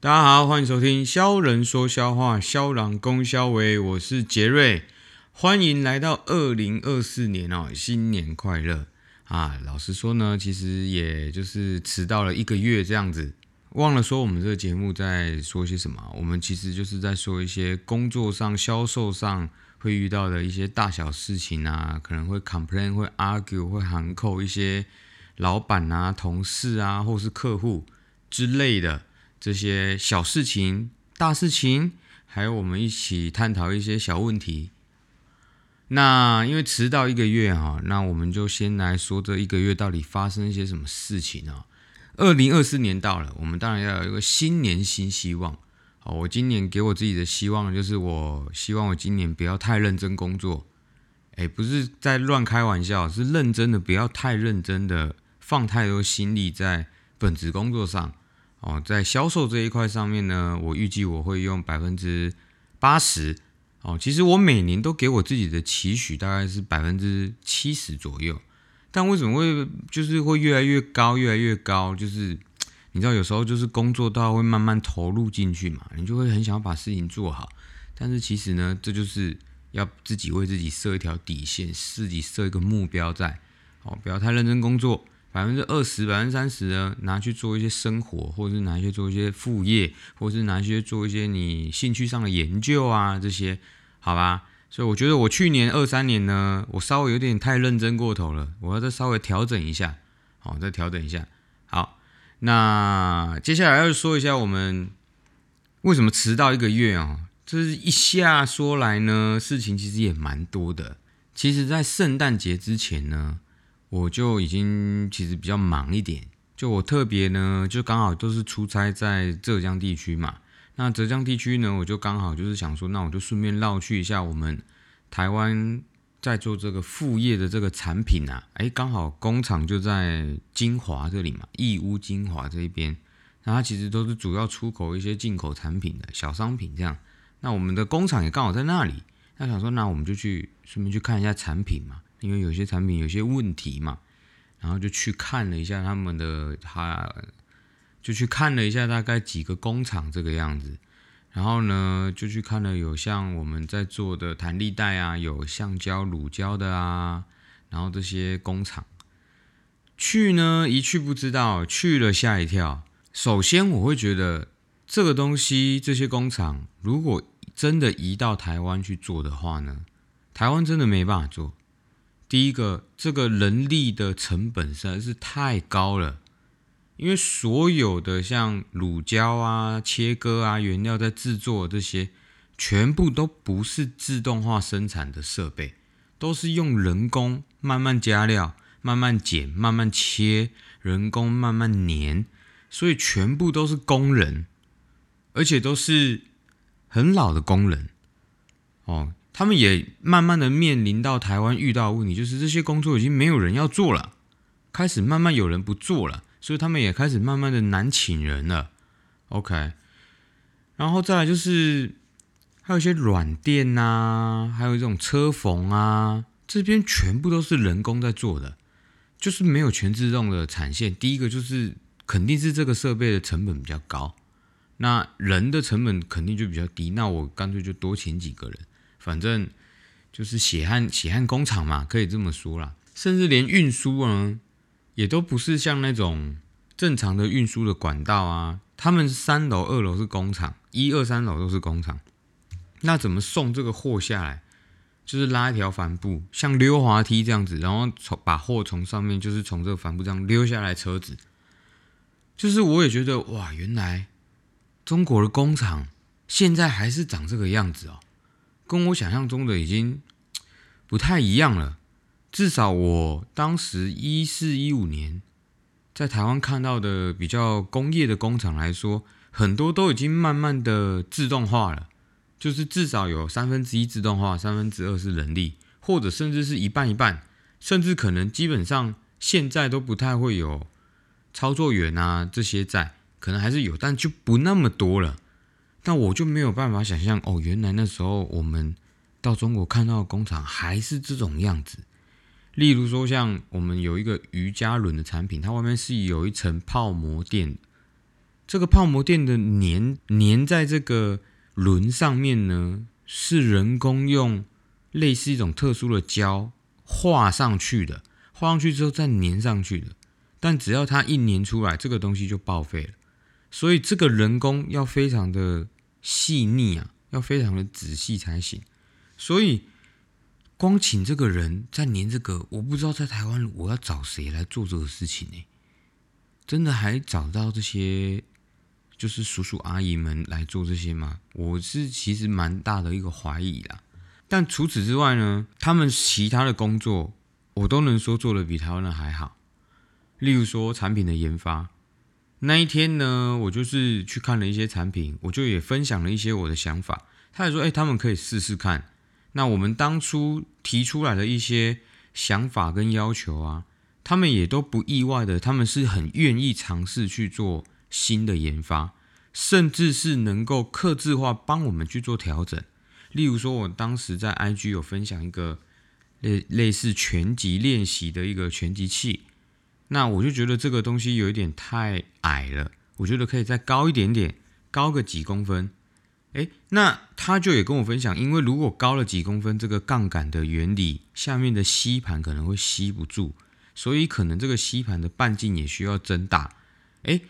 大家好，欢迎收听《肖人说笑话》，肖郎攻肖维，我是杰瑞，欢迎来到二零二四年哦，新年快乐啊！老实说呢，其实也就是迟到了一个月这样子，忘了说我们这个节目在说些什么，我们其实就是在说一些工作上、销售上会遇到的一些大小事情啊，可能会 complain、会 argue、会喊扣一些老板啊、同事啊，或是客户之类的。这些小事情、大事情，还有我们一起探讨一些小问题。那因为迟到一个月哈，那我们就先来说这一个月到底发生一些什么事情啊？二零二四年到了，我们当然要有一个新年新希望。好，我今年给我自己的希望就是，我希望我今年不要太认真工作。哎，不是在乱开玩笑，是认真的，不要太认真的放太多心力在本职工作上。哦，在销售这一块上面呢，我预计我会用百分之八十。哦，其实我每年都给我自己的期许大概是百分之七十左右，但为什么会就是会越来越高，越来越高？就是你知道，有时候就是工作到会慢慢投入进去嘛，你就会很想要把事情做好。但是其实呢，这就是要自己为自己设一条底线，自己设一个目标在。哦，不要太认真工作。百分之二十、百分之三十呢，拿去做一些生活，或者是拿去做一些副业，或者是拿去做一些你兴趣上的研究啊，这些，好吧？所以我觉得我去年二三年呢，我稍微有点太认真过头了，我要再稍微调整一下，好，再调整一下。好，那接下来要说一下我们为什么迟到一个月啊？这是一下说来呢，事情其实也蛮多的。其实，在圣诞节之前呢。我就已经其实比较忙一点，就我特别呢，就刚好都是出差在浙江地区嘛。那浙江地区呢，我就刚好就是想说，那我就顺便绕去一下我们台湾在做这个副业的这个产品啊。哎，刚好工厂就在金华这里嘛，义乌金华这一边。那它其实都是主要出口一些进口产品的小商品这样。那我们的工厂也刚好在那里，那想说，那我们就去顺便去看一下产品嘛。因为有些产品有些问题嘛，然后就去看了一下他们的，他就去看了一下大概几个工厂这个样子，然后呢就去看了有像我们在做的弹力带啊，有橡胶、乳胶的啊，然后这些工厂去呢一去不知道，去了吓一跳。首先我会觉得这个东西这些工厂如果真的移到台湾去做的话呢，台湾真的没办法做。第一个，这个人力的成本实在是太高了，因为所有的像乳胶啊、切割啊、原料在制作这些，全部都不是自动化生产的设备，都是用人工慢慢加料、慢慢剪、慢慢切，人工慢慢粘，所以全部都是工人，而且都是很老的工人，哦。他们也慢慢的面临到台湾遇到问题，就是这些工作已经没有人要做了，开始慢慢有人不做了，所以他们也开始慢慢的难请人了。OK，然后再来就是还有一些软垫呐，还有这种车缝啊，这边全部都是人工在做的，就是没有全自动的产线。第一个就是肯定是这个设备的成本比较高，那人的成本肯定就比较低，那我干脆就多请几个人。反正就是血汗血汗工厂嘛，可以这么说啦。甚至连运输呢，也都不是像那种正常的运输的管道啊。他们三楼、二楼是工厂，一二三楼都是工厂。那怎么送这个货下来？就是拉一条帆布，像溜滑梯这样子，然后从把货从上面，就是从这个帆布这样溜下来。车子，就是我也觉得哇，原来中国的工厂现在还是长这个样子哦。跟我想象中的已经不太一样了。至少我当时一四一五年在台湾看到的比较工业的工厂来说，很多都已经慢慢的自动化了，就是至少有三分之一自动化，三分之二是人力，或者甚至是一半一半，甚至可能基本上现在都不太会有操作员啊这些在，可能还是有，但就不那么多了。那我就没有办法想象哦，原来那时候我们到中国看到的工厂还是这种样子。例如说，像我们有一个瑜伽轮的产品，它外面是有一层泡膜垫，这个泡膜垫的粘粘在这个轮上面呢，是人工用类似一种特殊的胶画上去的，画上去之后再粘上去的。但只要它一粘出来，这个东西就报废了。所以这个人工要非常的细腻啊，要非常的仔细才行。所以光请这个人在粘这个，我不知道在台湾我要找谁来做这个事情呢？真的还找到这些就是叔叔阿姨们来做这些吗？我是其实蛮大的一个怀疑啦。但除此之外呢，他们其他的工作我都能说做的比台湾人还好。例如说产品的研发，那一天呢，我就是去看了一些产品，我就也分享了一些我的想法。他也说，哎，他们可以试试看。那我们当初提出来的一些想法跟要求啊。他们也都不意外的，他们是很愿意尝试去做新的研发，甚至是能够克制化帮我们去做调整。例如说，我当时在 IG 有分享一个类类似拳击练习的一个拳击器，那我就觉得这个东西有一点太矮了，我觉得可以再高一点点，高个几公分。诶，那他就也跟我分享，因为如果高了几公分，这个杠杆的原理下面的吸盘可能会吸不住。所以可能这个吸盘的半径也需要增大，诶，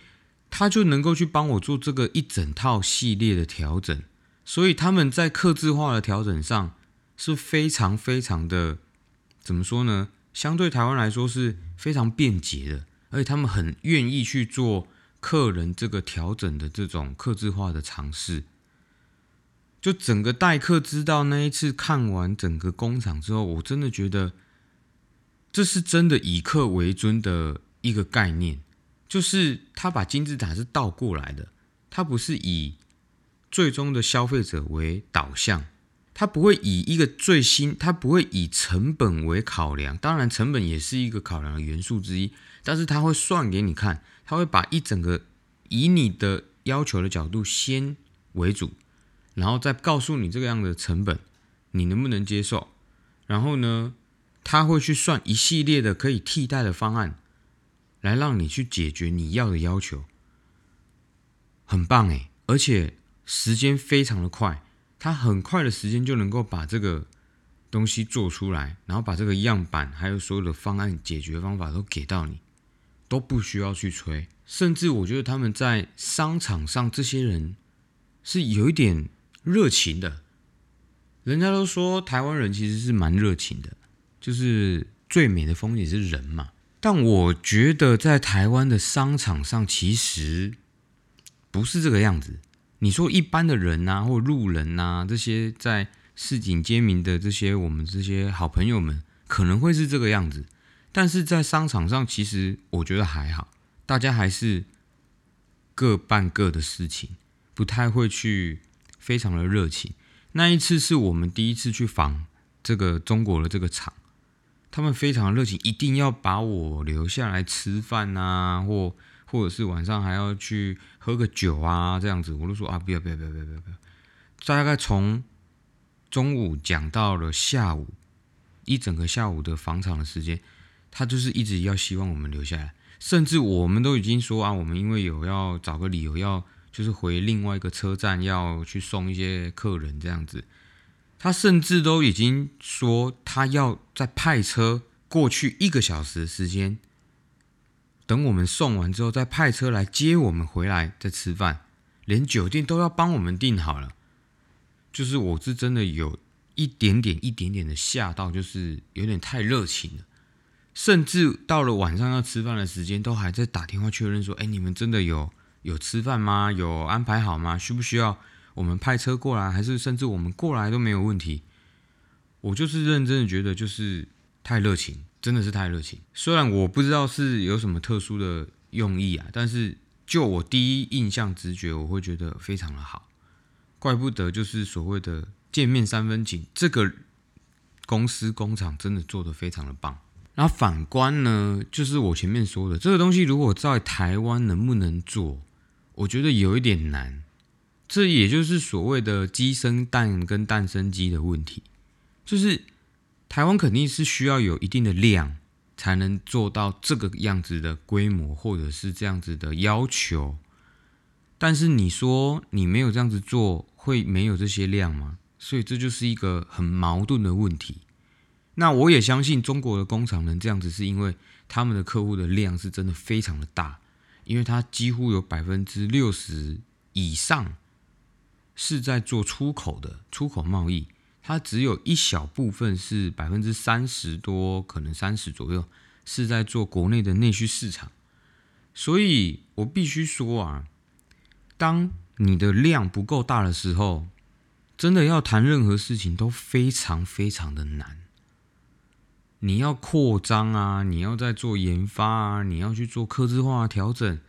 他就能够去帮我做这个一整套系列的调整。所以他们在刻字化的调整上是非常非常的，怎么说呢？相对台湾来说是非常便捷的，而且他们很愿意去做客人这个调整的这种刻字化的尝试。就整个代客知道那一次看完整个工厂之后，我真的觉得。这是真的以客为尊的一个概念，就是他把金字塔是倒过来的，他不是以最终的消费者为导向，他不会以一个最新，他不会以成本为考量，当然成本也是一个考量的元素之一，但是他会算给你看，他会把一整个以你的要求的角度先为主，然后再告诉你这个样的成本，你能不能接受，然后呢？他会去算一系列的可以替代的方案，来让你去解决你要的要求，很棒诶，而且时间非常的快，他很快的时间就能够把这个东西做出来，然后把这个样板还有所有的方案解决方法都给到你，都不需要去催。甚至我觉得他们在商场上这些人是有一点热情的，人家都说台湾人其实是蛮热情的。就是最美的风景是人嘛，但我觉得在台湾的商场上其实不是这个样子。你说一般的人呐，或路人呐，这些在市井街民的这些我们这些好朋友们，可能会是这个样子。但是在商场上，其实我觉得还好，大家还是各办各的事情，不太会去非常的热情。那一次是我们第一次去访这个中国的这个厂。他们非常热情，一定要把我留下来吃饭啊，或或者是晚上还要去喝个酒啊，这样子，我都说啊，不要不要不要不要不要！大概从中午讲到了下午，一整个下午的房场的时间，他就是一直要希望我们留下来，甚至我们都已经说啊，我们因为有要找个理由要就是回另外一个车站要去送一些客人这样子。他甚至都已经说，他要在派车过去一个小时时间，等我们送完之后，再派车来接我们回来再吃饭，连酒店都要帮我们订好了。就是我是真的有一点点、一点点的吓到，就是有点太热情了。甚至到了晚上要吃饭的时间，都还在打电话确认说：“哎，你们真的有有吃饭吗？有安排好吗？需不需要？”我们派车过来，还是甚至我们过来都没有问题。我就是认真的觉得，就是太热情，真的是太热情。虽然我不知道是有什么特殊的用意啊，但是就我第一印象直觉，我会觉得非常的好。怪不得就是所谓的见面三分情，这个公司工厂真的做的非常的棒。那反观呢，就是我前面说的这个东西，如果在台湾能不能做，我觉得有一点难。这也就是所谓的鸡生蛋跟蛋生鸡的问题，就是台湾肯定是需要有一定的量，才能做到这个样子的规模，或者是这样子的要求。但是你说你没有这样子做，会没有这些量吗？所以这就是一个很矛盾的问题。那我也相信中国的工厂能这样子，是因为他们的客户的量是真的非常的大，因为它几乎有百分之六十以上是在做出口的出口贸易，它只有一小部分是百分之三十多，可能三十左右是在做国内的内需市场。所以我必须说啊，当你的量不够大的时候，真的要谈任何事情都非常非常的难。你要扩张啊，你要在做研发啊，你要去做科制化调整，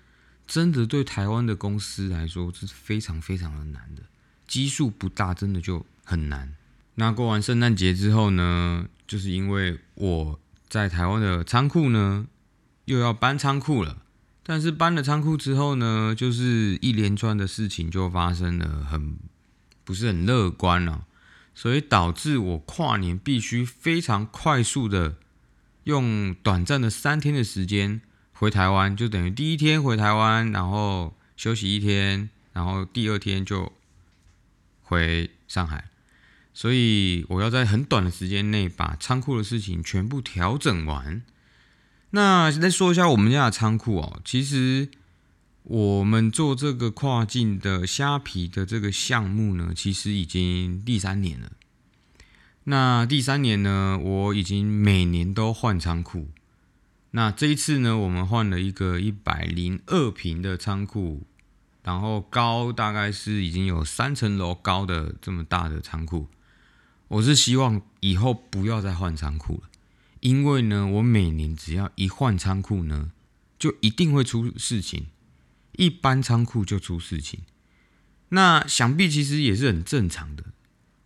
真的对台湾的公司来说是非常非常的难的。基数不大，真的就很难。那过完圣诞节之后呢，就是因为我在台湾的仓库呢，又要搬仓库了。但是搬了仓库之后呢，就是一连串的事情就发生了，很。不是很乐观了，所以导致我跨年必须非常快速的用短暂的三天的时间回台湾，就等于第一天回台湾，然后休息一天，然后第二天就回上海。所以我要在很短的时间内把仓库的事情全部调整完。那再说一下我们家的仓库哦，其实。我们做这个跨境的虾皮的这个项目呢，其实已经第三年了。那第三年呢，我已经每年都换仓库。那这一次呢，我们换了一个一百零二平的仓库，然后高大概是已经有三层楼高的这么大的仓库。我是希望以后不要再换仓库了，因为呢，我每年只要一换仓库呢，就一定会出事情。一般仓库就出事情，那想必其实也是很正常的。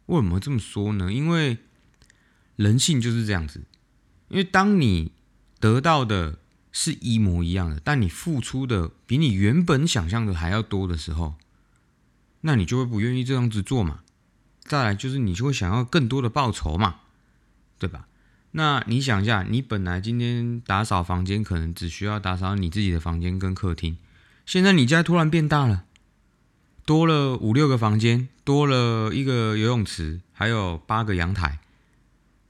为什么这么说呢？因为人性就是这样子。因为当你得到的是一模一样的，但你付出的比你原本想象的还要多的时候，那你就会不愿意这样子做嘛。再来就是你就会想要更多的报酬嘛，对吧？那你想一下，你本来今天打扫房间可能只需要打扫你自己的房间跟客厅。现在你家突然变大了，多了五六个房间，多了一个游泳池，还有八个阳台。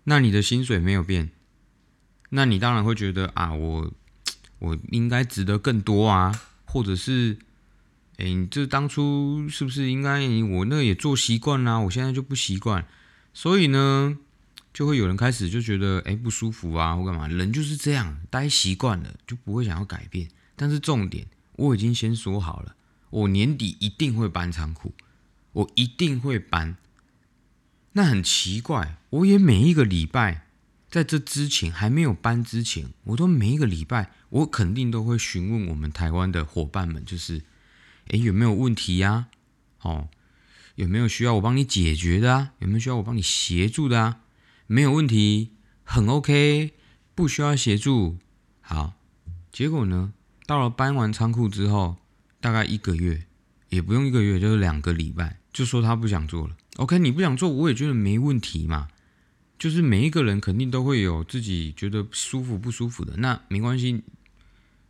那你的薪水没有变，那你当然会觉得啊，我我应该值得更多啊，或者是，哎，你这当初是不是应该我那也做习惯啦，我现在就不习惯，所以呢，就会有人开始就觉得哎不舒服啊，或干嘛？人就是这样，待习惯了就不会想要改变。但是重点。我已经先说好了，我年底一定会搬仓库，我一定会搬。那很奇怪，我也每一个礼拜在这之前还没有搬之前，我都每一个礼拜，我肯定都会询问我们台湾的伙伴们，就是，诶，有没有问题呀？哦，有没有需要我帮你解决的啊？有没有需要我帮你协助的啊？没有问题，很 OK，不需要协助。好，结果呢？到了搬完仓库之后，大概一个月，也不用一个月，就是两个礼拜，就说他不想做了。OK，你不想做，我也觉得没问题嘛。就是每一个人肯定都会有自己觉得舒服不舒服的，那没关系。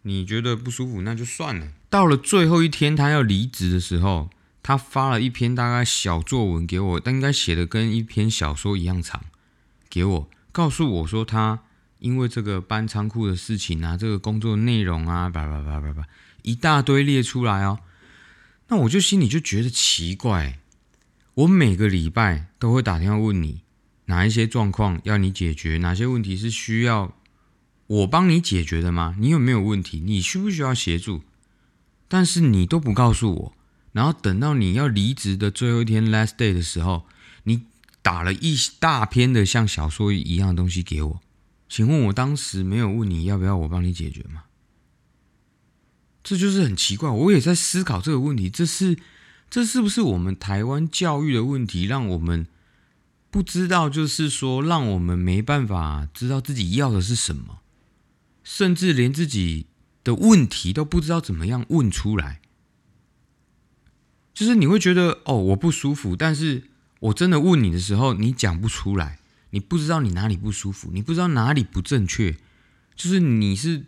你觉得不舒服，那就算了。到了最后一天，他要离职的时候，他发了一篇大概小作文给我，但应该写的跟一篇小说一样长，给我告诉我说他。因为这个搬仓库的事情啊，这个工作内容啊，叭叭叭叭叭，一大堆列出来哦。那我就心里就觉得奇怪。我每个礼拜都会打电话问你，哪一些状况要你解决，哪些问题是需要我帮你解决的吗？你有没有问题？你需不需要协助？但是你都不告诉我，然后等到你要离职的最后一天 last day 的时候，你打了一大篇的像小说一样的东西给我。请问我当时没有问你要不要我帮你解决吗？这就是很奇怪。我也在思考这个问题，这是这是不是我们台湾教育的问题，让我们不知道，就是说让我们没办法知道自己要的是什么，甚至连自己的问题都不知道怎么样问出来。就是你会觉得哦，我不舒服，但是我真的问你的时候，你讲不出来。你不知道你哪里不舒服，你不知道哪里不正确，就是你是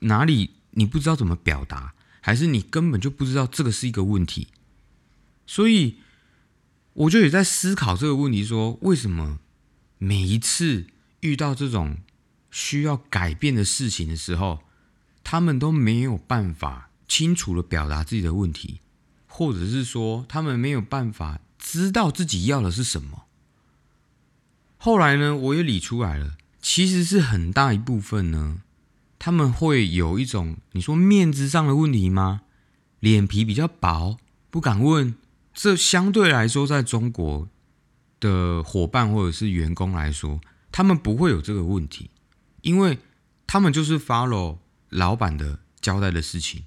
哪里你不知道怎么表达，还是你根本就不知道这个是一个问题？所以我就也在思考这个问题：说为什么每一次遇到这种需要改变的事情的时候，他们都没有办法清楚的表达自己的问题，或者是说他们没有办法知道自己要的是什么？后来呢，我也理出来了，其实是很大一部分呢。他们会有一种你说面子上的问题吗？脸皮比较薄，不敢问。这相对来说，在中国的伙伴或者是员工来说，他们不会有这个问题，因为他们就是 follow 老板的交代的事情。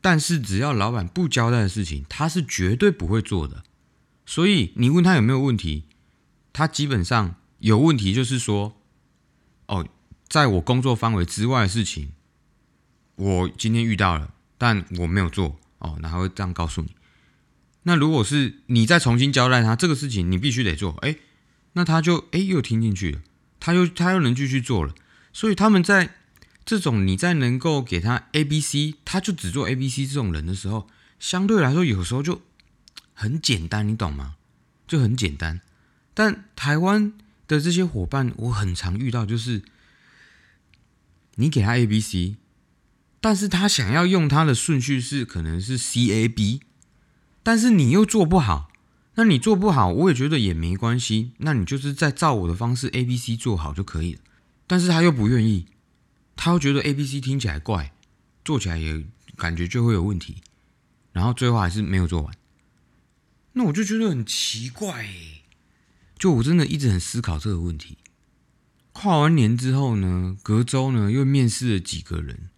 但是只要老板不交代的事情，他是绝对不会做的。所以你问他有没有问题，他基本上有问题，就是说，哦。在我工作范围之外的事情，我今天遇到了，但我没有做哦，然后这样告诉你。那如果是你再重新交代他这个事情，你必须得做，哎，那他就哎又听进去了，他又他又能继续做了。所以他们在这种你在能够给他 A、B、C，他就只做 A、B、C 这种人的时候，相对来说有时候就很简单，你懂吗？就很简单。但台湾的这些伙伴，我很常遇到就是。你给他 A B C，但是他想要用他的顺序是可能是 C A B，但是你又做不好，那你做不好，我也觉得也没关系，那你就是在照我的方式 A B C 做好就可以了。但是他又不愿意，他又觉得 A B C 听起来怪，做起来也感觉就会有问题，然后最后还是没有做完。那我就觉得很奇怪，就我真的一直很思考这个问题。跨完年之后呢，隔周呢又面试了几个人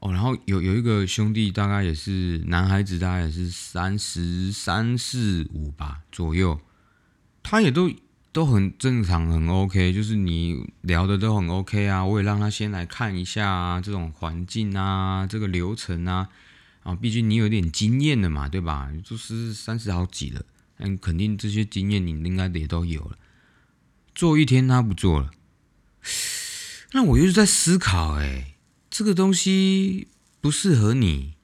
哦，然后有有一个兄弟，大概也是男孩子，大概也是三十三四五吧左右，他也都都很正常，很 OK，就是你聊的都很 OK 啊，我也让他先来看一下啊，这种环境啊，这个流程啊，啊，毕竟你有点经验的嘛，对吧？就是三十好几了，嗯，肯定这些经验你应该也都有了。做一天他不做了。那我又在思考，哎，这个东西不适合你，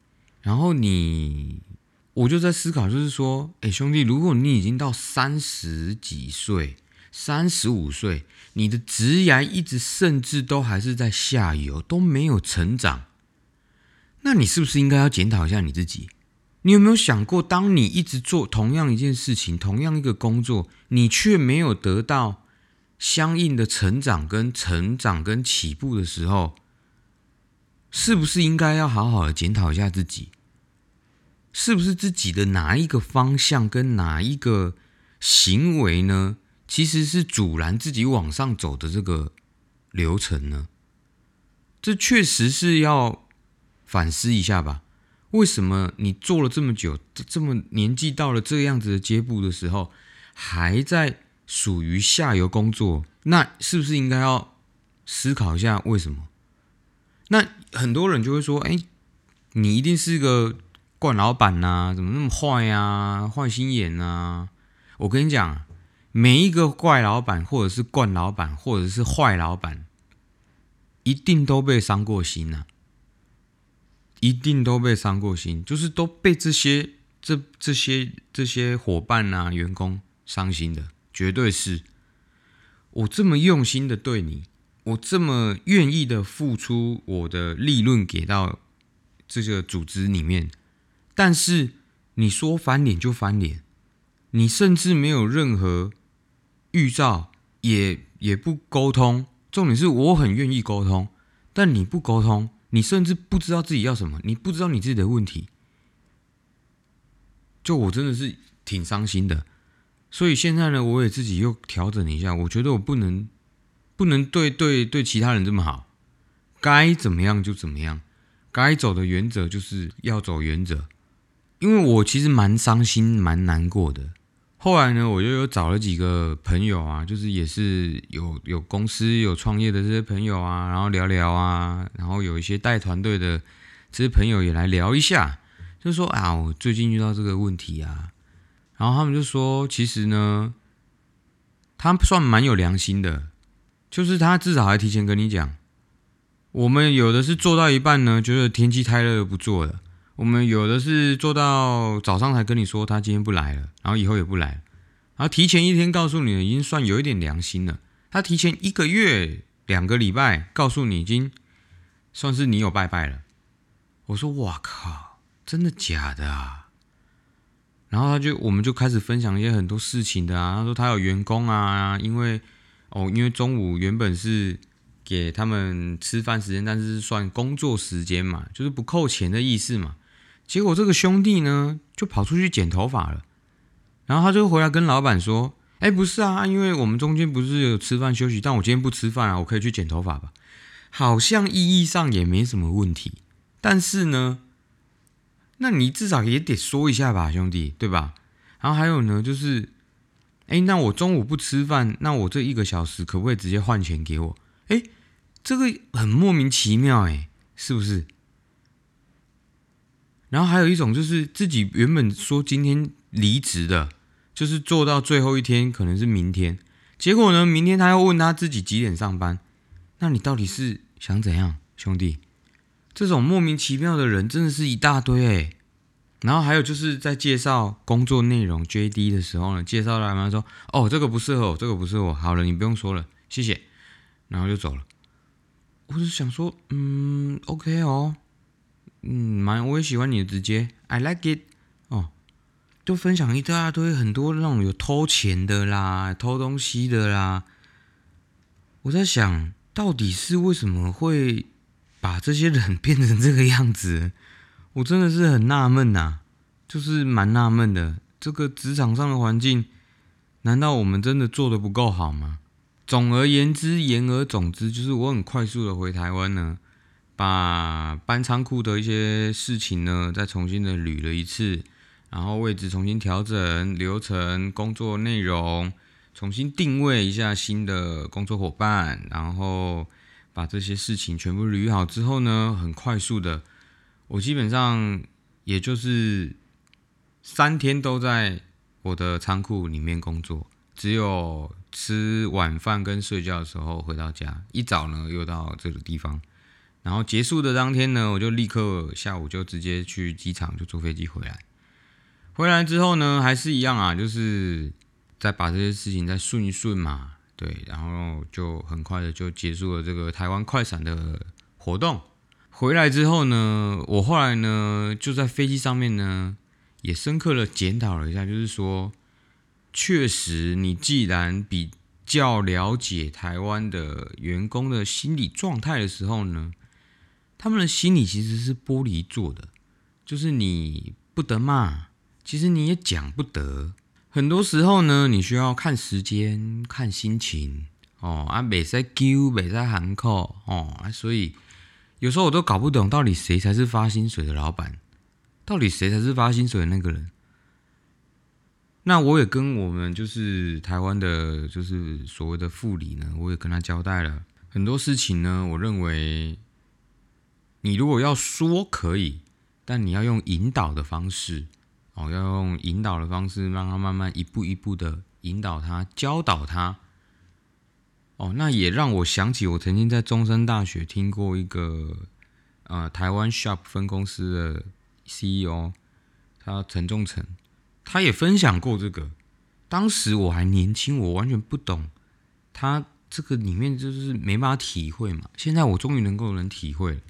然后你，我就在思考，就是说，哎，兄弟，如果你已经到三十几岁、三十五岁，你的职涯一直甚至都还是在下游，都没有成长，那你是不是应该要检讨一下你自己？你有没有想过，当你一直做同样一件事情、同样一个工作，你却没有得到？相应的成长跟成长跟起步的时候，是不是应该要好好的检讨一下自己？是不是自己的哪一个方向跟哪一个行为呢？其实是阻拦自己往上走的这个流程呢？这确实是要反思一下吧。为什么你做了这么久，这么年纪到了这样子的阶步的时候，还在？属于下游工作，那是不是应该要思考一下为什么？那很多人就会说：“哎，你一定是个惯老板呐，怎么那么坏呀？坏心眼呐！”我跟你讲，每一个怪老板，或者是惯老板，或者是坏老板，一定都被伤过心呐，一定都被伤过心，就是都被这些这这些这些伙伴呐、员工伤心的。绝对是我这么用心的对你，我这么愿意的付出我的利润给到这个组织里面，但是你说翻脸就翻脸，你甚至没有任何预兆，也也不沟通。重点是我很愿意沟通，但你不沟通，你甚至不知道自己要什么，你不知道你自己的问题，就我真的是挺伤心的。所以现在呢，我也自己又调整一下，我觉得我不能不能对对对其他人这么好，该怎么样就怎么样，该走的原则就是要走原则。因为我其实蛮伤心、蛮难过的。后来呢，我就有找了几个朋友啊，就是也是有有公司有创业的这些朋友啊，然后聊聊啊，然后有一些带团队的这些朋友也来聊一下，就说啊，我最近遇到这个问题啊。然后他们就说：“其实呢，他算蛮有良心的，就是他至少还提前跟你讲，我们有的是做到一半呢，觉得天气太热不做了；我们有的是做到早上才跟你说他今天不来了，然后以后也不来了，然后提前一天告诉你，已经算有一点良心了。他提前一个月、两个礼拜告诉你，已经算是你有拜拜了。我说：哇靠，真的假的啊？然后他就我们就开始分享一些很多事情的啊。他说他有员工啊，因为哦，因为中午原本是。给他们吃饭时间，但是算工作时间嘛，就是不扣钱的意思嘛。结果这个兄弟呢，就跑出去剪头发了，然后他就回来跟老板说：“哎，不是啊，因为我们中间不是有吃饭休息，但我今天不吃饭啊，我可以去剪头发吧？好像意义上也没什么问题，但是呢，那你至少也得说一下吧，兄弟，对吧？然后还有呢，就是，哎，那我中午不吃饭，那我这一个小时可不可以直接换钱给我？哎。”这个很莫名其妙哎，是不是？然后还有一种就是自己原本说今天离职的，就是做到最后一天，可能是明天。结果呢，明天他又问他自己几点上班。那你到底是想怎样，兄弟？这种莫名其妙的人真的是一大堆哎。然后还有就是在介绍工作内容 JD 的时候呢，介绍来嘛说：“哦，这个不适合我，这个不适合我。”好了，你不用说了，谢谢。然后就走了。我是想说，嗯，OK 哦，嗯，蛮，我也喜欢你的直接，I like it，哦，就分享一大堆很多那种有偷钱的啦，偷东西的啦。我在想，到底是为什么会把这些人变成这个样子？我真的是很纳闷呐，就是蛮纳闷的。这个职场上的环境，难道我们真的做的不够好吗？总而言之，言而总之，就是我很快速的回台湾呢，把搬仓库的一些事情呢，再重新的捋了一次，然后位置重新调整，流程、工作内容重新定位一下新的工作伙伴，然后把这些事情全部捋好之后呢，很快速的，我基本上也就是三天都在我的仓库里面工作，只有。吃晚饭跟睡觉的时候回到家，一早呢又到这个地方，然后结束的当天呢，我就立刻下午就直接去机场就坐飞机回来。回来之后呢，还是一样啊，就是再把这些事情再顺一顺嘛，对，然后就很快的就结束了这个台湾快闪的活动。回来之后呢，我后来呢就在飞机上面呢也深刻的检讨了一下，就是说。确实，你既然比较了解台湾的员工的心理状态的时候呢，他们的心理其实是玻璃做的，就是你不得骂，其实你也讲不得。很多时候呢，你需要看时间、看心情哦啊，没在揪，没在喊口哦啊，所以有时候我都搞不懂，到底谁才是发薪水的老板，到底谁才是发薪水的那个人。那我也跟我们就是台湾的，就是所谓的副理呢，我也跟他交代了很多事情呢。我认为，你如果要说可以，但你要用引导的方式哦，要用引导的方式，让他慢慢一步一步的引导他，教导他。哦，那也让我想起我曾经在中山大学听过一个呃台湾 Shop 分公司的 CEO，他陈仲成。他也分享过这个，当时我还年轻，我完全不懂他这个里面就是没办法体会嘛。现在我终于能够能体会了。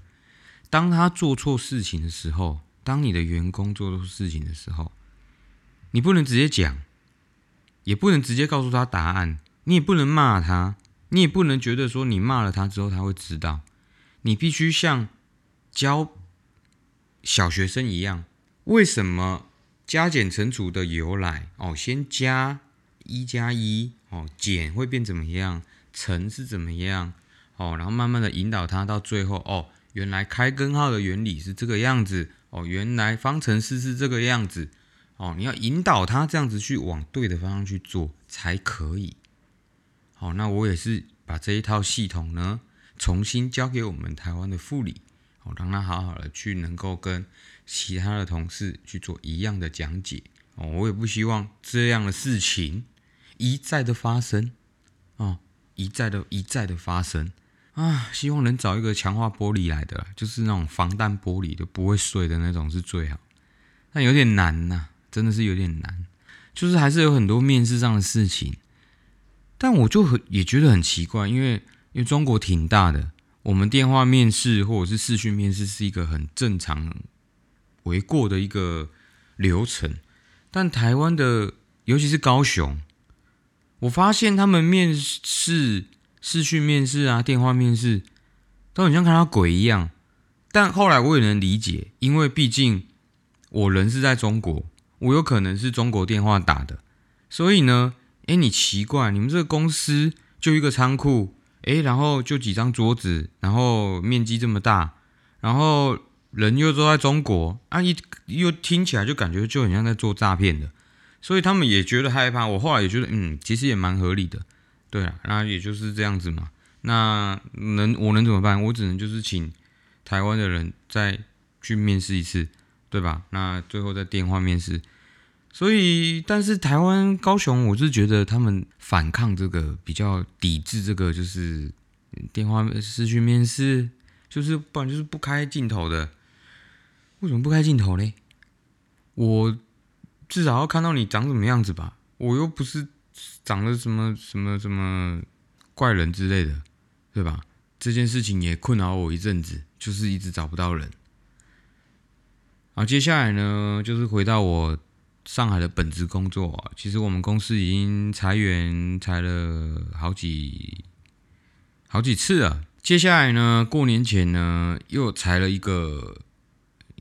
当他做错事情的时候，当你的员工做错事情的时候，你不能直接讲，也不能直接告诉他答案，你也不能骂他，你也不能觉得说你骂了他之后他会知道。你必须像教小学生一样，为什么？加减乘除的由来哦，先加一加一哦，减会变怎么样？乘是怎么样？哦，然后慢慢的引导他到最后哦，原来开根号的原理是这个样子哦，原来方程式是这个样子哦，你要引导他这样子去往对的方向去做才可以。好，那我也是把这一套系统呢，重新交给我们台湾的副理，哦，让他好好的去能够跟。其他的同事去做一样的讲解哦，我也不希望这样的事情一再的发生啊，一再的一再的发生啊，希望能找一个强化玻璃来的，就是那种防弹玻璃的，不会碎的那种是最好。但有点难呐，真的是有点难。就是还是有很多面试上的事情，但我就很也觉得很奇怪，因为因为中国挺大的，我们电话面试或者是视讯面试是一个很正常为过的一个流程，但台湾的尤其是高雄，我发现他们面试。视讯面试啊，电话面试都很像看到鬼一样。但后来我也能理解，因为毕竟我人是在中国，我有可能是中国电话打的，所以呢，哎，你奇怪，你们这个公司就一个仓库，哎，然后就几张桌子，然后面积这么大，然后人又都在中国啊，一又听起来就感觉就很像在做诈骗的，所以他们也觉得害怕。我后来也觉得，嗯，其实也蛮合理的。对啊，那也就是这样子嘛。那能我能怎么办？我只能就是请台湾的人再去面试一次，对吧？那最后再电话面试。所以，但是台湾高雄，我是觉得他们反抗这个，比较抵制这个，就是电话失去面试，就是不然就是不开镜头的。为什么不开镜头呢？我至少要看到你长什么样子吧。我又不是。长得什么什么什么怪人之类的，对吧？这件事情也困扰我一阵子，就是一直找不到人。好，接下来呢，就是回到我上海的本职工作。其实我们公司已经裁员裁了好几好几次了。接下来呢，过年前呢，又裁了一个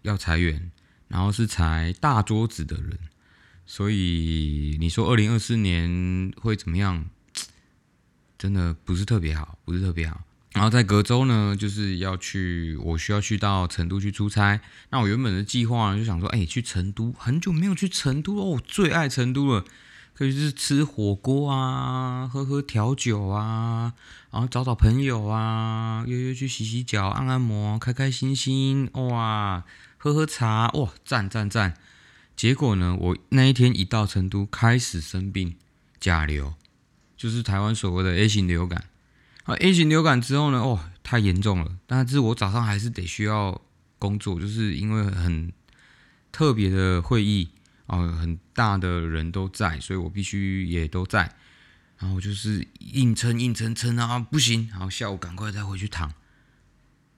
要裁员，然后是裁大桌子的人。所以你说二零二四年会怎么样？真的不是特别好，不是特别好。然后在隔周呢，就是要去，我需要去到成都去出差。那我原本的计划呢，就想说，哎，去成都，很久没有去成都了，我最爱成都了，可以是吃火锅啊，喝喝调酒啊，然后找找朋友啊，约约去洗洗脚、按按摩，开开心心，哇，喝喝茶，哇，赞赞赞。结果呢？我那一天一到成都，开始生病，甲流，就是台湾所谓的 A 型流感。啊，A 型流感之后呢？哦，太严重了。但是我早上还是得需要工作，就是因为很特别的会议啊，很大的人都在，所以我必须也都在。然后就是硬撑硬撑撑啊，不行，然后下午赶快再回去躺。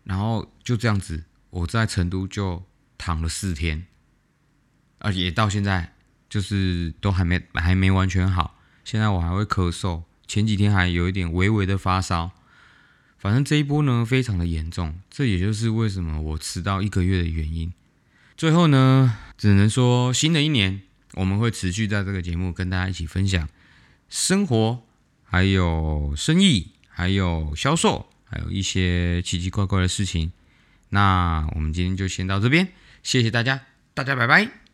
然后就这样子，我在成都就躺了四天。而且到现在就是都还没还没完全好，现在我还会咳嗽，前几天还有一点微微的发烧，反正这一波呢非常的严重，这也就是为什么我迟到一个月的原因。最后呢，只能说新的一年我们会持续在这个节目跟大家一起分享生活，还有生意，还有销售，还有一些奇奇怪怪的事情。那我们今天就先到这边，谢谢大家，大家拜拜。